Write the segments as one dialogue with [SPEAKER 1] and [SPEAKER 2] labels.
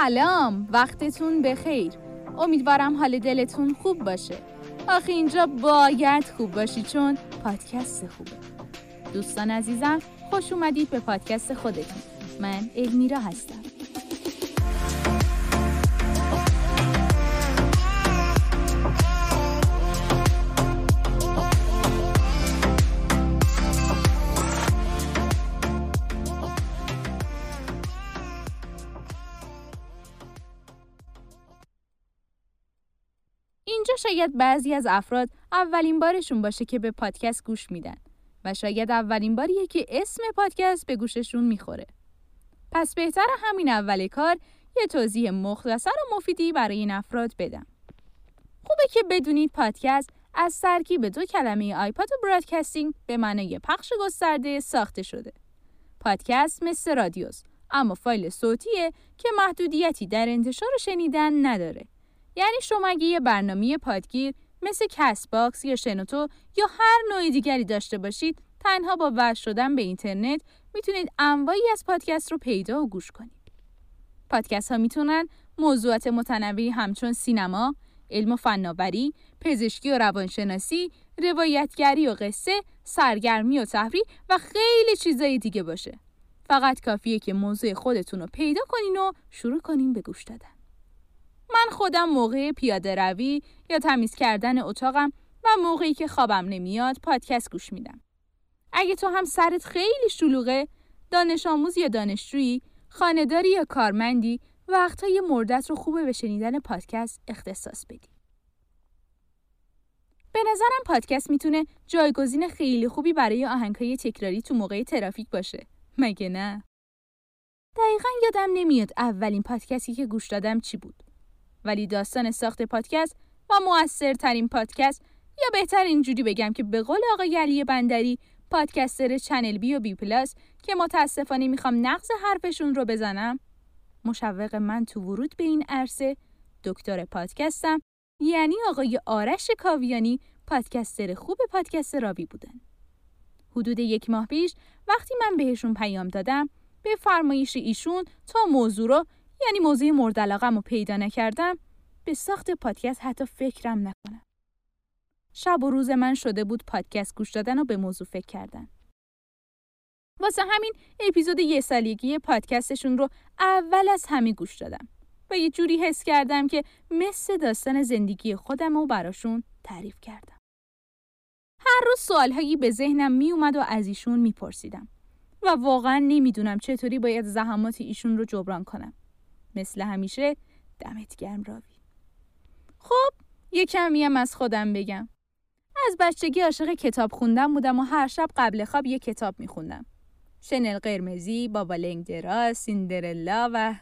[SPEAKER 1] سلام وقتتون بخیر. امیدوارم حال دلتون خوب باشه. آخه اینجا باید خوب باشی چون پادکست خوبه. دوستان عزیزم خوش اومدید به پادکست خودتون. من المیرا هستم. شاید بعضی از افراد اولین بارشون باشه که به پادکست گوش میدن و شاید اولین باریه که اسم پادکست به گوششون می‌خوره. پس بهتر همین اول کار یه توضیح مختصر و مفیدی برای این افراد بدم. خوبه که بدونید پادکست از ترکیب دو کلمه آیپاد و برادکستینگ به معنای پخش گسترده ساخته شده. پادکست مثل رادیوس اما فایل صوتیه که محدودیتی در انتشار و شنیدن نداره. یعنی شما اگه یه برنامه پادگیر مثل کست باکس یا شنوتو یا هر نوع دیگری داشته باشید تنها با وصل شدن به اینترنت می‌تونید انواعی از پادکست رو پیدا و گوش کنید. پادکست ها می‌تونن موضوعات متنوعی همچون سینما، علم و فناوری، پزشکی و روانشناسی، روایتگری و قصه، سرگرمی و تفریح و خیلی چیزای دیگه باشه. فقط کافیه که موضوع خودتون رو پیدا کنین و شروع کنین به گوش دادن. من خودم موقع پیاده روی یا تمیز کردن اتاقم و موقعی که خوابم نمیاد پادکست گوش میدم. اگه تو هم سرت خیلی شلوغه، دانش آموز یا دانشجویی، خانداری یا کارمندی، وقتهای مردت رو خوبه به شنیدن پادکست اختصاص بدی. به نظرم پادکست می‌تونه جایگزین خیلی خوبی برای آهنگهای تکراری تو موقع ترافیک باشه. مگه نه؟ دقیقا یادم نمیاد اولین پادکستی که گوش دادم چی بود. ولی داستان ساخت پادکست و موثرترین پادکست یا بهتر اینجوری بگم که به قول آقای علی بندری پادکستر چنل بی و بی پلاس که متاسفانه می‌خوام نقض حرفشون رو بزنم مشوق من تو ورود به این عرصه دکتر پادکستم یعنی آقای آرش کاویانی پادکستر خوب پادکست راوی بودن. حدود یک ماه پیش وقتی من بهشون پیام دادم به فرمایش ایشون تا موضوع رو یعنی موضوع مورد علاقم رو پیدا نکردم به ساخت پادکست حتی فکرم نکنم. شب و روز من شده بود پادکست گوش دادن و به موضوع فکر کردن. واسه همین اپیزود یه سالگی پادکستشون رو اول از همه گوش دادم و یه جوری حس کردم که مثل داستان زندگی خودم رو براشون تعریف کردم. هر روز سوالهایی به ذهنم می اومد و از ایشون میپرسیدم و واقعا نمی‌دونم چطوری باید زحمات ایشون رو جبران کنم. مثل همیشه دمت گرم راوی. خب یه کمی هم از خودم بگم. از بچگی عاشق کتاب خوندم بودم و هر شب قبل خواب یه کتاب میخوندم. شنل قرمزی، بابا دراز، سیندرلا و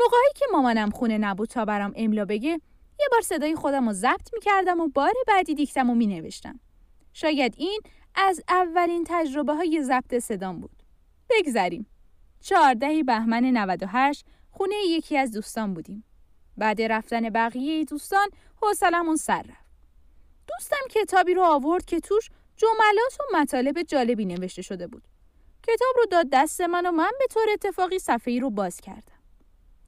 [SPEAKER 1] موقعی که مامانم خونه نبود تا برام املا بگه یه بار صدای خودم رو ضبط می‌کردم و بار بعدی دیکتم و مینوشتم. شاید این از اولین تجربه های ضبط صدام بود. بگذریم. چهارده بهمن 98 خونه یکی از دوستان بودیم. بعد رفتن بقیه دوستان حوصلمون سر رفت. دوستم کتابی رو آورد که توش جملات و مطالب جالبی نوشته شده بود. کتاب رو داد دست من و من به طور اتفاقی صفحه رو باز کردم.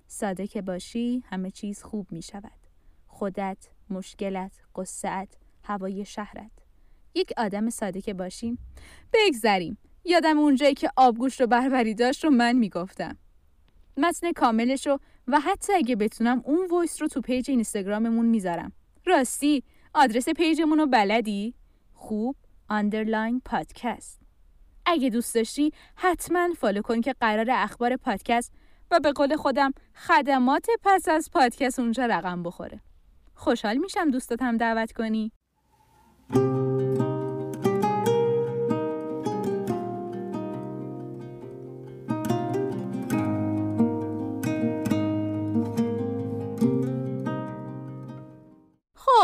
[SPEAKER 1] ساده که باشی همه چیز خوب می شود. خودت، مشکلت، غصت، هوای شهرت. یک آدم ساده که باشیم بگذریم. یادم اونجایی که آبگوشت رو بربری داشت رو من می‌گفتم. متن کاملش رو و حتی اگه بتونم اون voice رو تو page اینستاگراممون می‌ذارم. راستی آدرس page مون رو بلدی؟ خوب Underline پادکست. اگه دوست داشتی حتما follow کن که قرار اخبار پادکست و به قول خودم خدمات پس از پادکست اونجا رقم بخوره. خوشحال میشم دوستاتم دعوت کنی.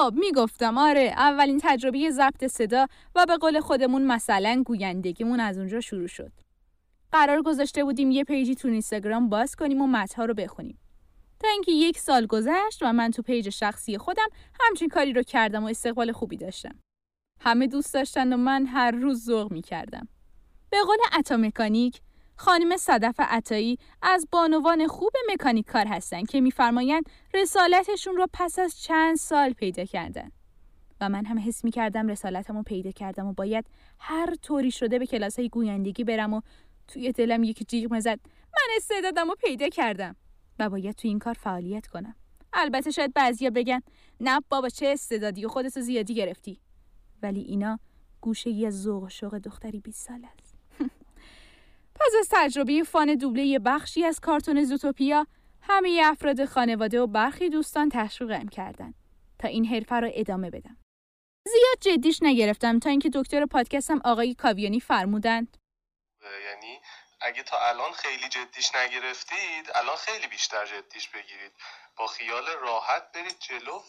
[SPEAKER 1] خب می‌گفتم آره اولین تجربه ضبط صدا و به قول خودمون مثلا گویندگیمون از اونجا شروع شد. قرار گذاشته بودیم یه page ی تو اینستاگرام باز کنیم و متنها رو بخونیم. تا اینکه یک سال گذشت و من تو page شخصی خودم همچین کاری رو کردم و استقبال خوبی داشتم. همه دوست داشتن و من هر روز ذوق می کردم. به قول عطا مکانیک خانم صدف عطایی از بانوان خوب مکانیک کار هستند که میفرمایند رسالتشون رو پس از چند سال پیدا کردن. و من هم حس می کردم رسالتمو پیدا کردم و باید هر طوری شده به کلاس های گویندگی برم و توی دلم یکی جیغ مزد من استعدادم رو پیدا کردم و باید توی این کار فعالیت کنم. البته شاید بعضیا بگن نه بابا چه استعدادی و خودتو زیادی گرفتی. ولی اینا گوشه از ذوق شوق دختری 20 سال است. پس از تجربه فان دوبله بخشی از کارتون زوتوپیا همه افراد خانواده و برخی دوستان تشویقم کردند تا این حرفه را ادامه بدم. زیاد جدیش نگرفتم تا اینکه دکتر پادکستم آقای کاویانی فرمودند.
[SPEAKER 2] یعنی اگه تا الان خیلی جدیش نگرفتید الان خیلی بیشتر جدیش بگیرید. با خیال راحت برید جلو.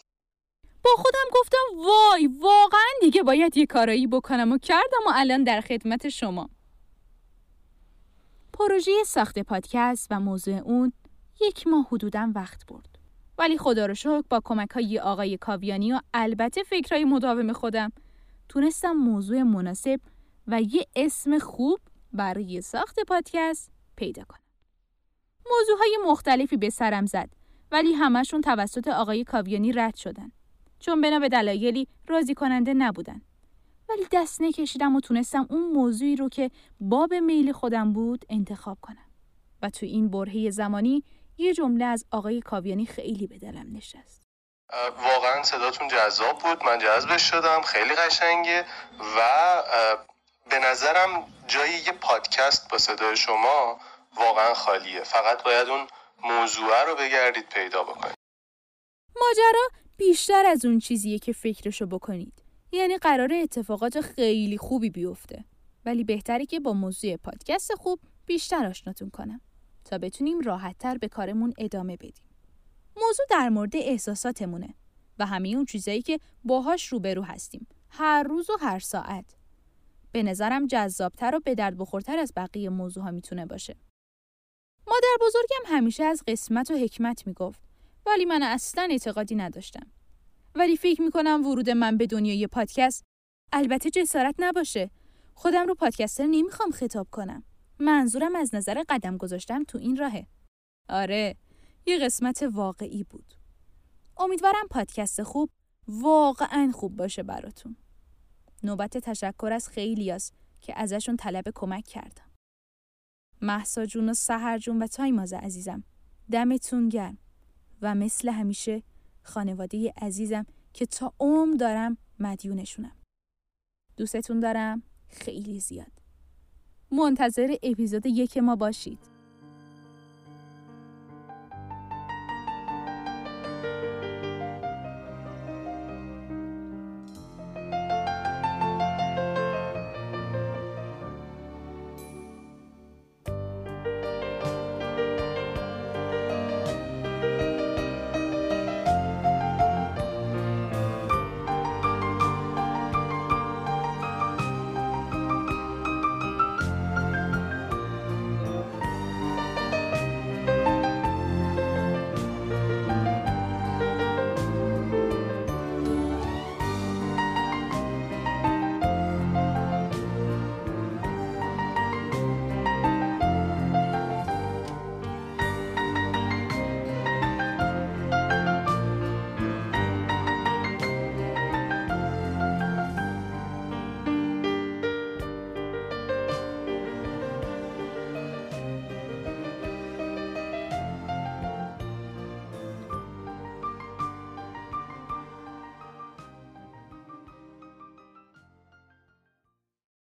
[SPEAKER 1] با خودم گفتم وای واقعا دیگه باید یه کارایی بکنم و کردم و الان در خدمت شما. پروژه ساخت پادکست و موضوع اون یک ماه حدودم وقت برد ولی خدا رو شکر با کمک های آقای کاویانی و البته فکرهای مداوم خودم تونستم موضوع مناسب و یه اسم خوب برای ساخت پادکست پیدا کنم. موضوع های مختلفی به سرم زد ولی همشون توسط آقای کاویانی رد شدن چون بنا به دلایلی راضی کننده نبودن. ولی دست نکشیدم و تونستم اون موضوعی رو که باب میل خودم بود انتخاب کنم. و تو این برهه زمانی یه جمله از آقای کاویانی خیلی به دلم نشست.
[SPEAKER 2] واقعا صداتون جذاب بود. من جذبش شدم. خیلی قشنگه. و به نظرم جای یه پادکست با صدای شما واقعا خالیه. فقط باید اون موضوع رو بگردید پیدا بکنید.
[SPEAKER 1] ماجرا بیشتر از اون چیزیه که فکرشو بکنید. یعنی قرار اتفاقات خیلی خوبی بیفته ولی بهتره که با موضوع پادکست خوب بیشتر آشناتون کنم تا بتونیم راحتتر به کارمون ادامه بدیم. موضوع در مورد احساساتمونه و همه اون چیزایی که باهاش روبرو هستیم. هر روز و هر ساعت. به نظرم جذابتر و به درد بخورتر از بقیه موضوع ها می‌تونه باشه. مادر بزرگم همیشه از قسمت و حکمت می‌گفت ولی من اصلا اعتقادی نداشتم. ولی فکر می‌کنم ورود من به دنیای پادکست البته جسارت نباشه. خودم رو پادکستر نمی‌خوام خطاب کنم. منظورم از نظر قدم گذاشتم تو این راهه. آره، یه قسمت واقعی بود. امیدوارم پادکست خوب واقعا خوب باشه براتون. نوبت تشکر از خیلیاست که ازشون طلب کمک کردم. محسا جون و سهر جون و تایماز عزیزم دمتون گرم و مثل همیشه خانواده عزیزم که تا عمر دارم مدیونشونم. دوستتون دارم خیلی زیاد. منتظر اپیزود یک ما باشید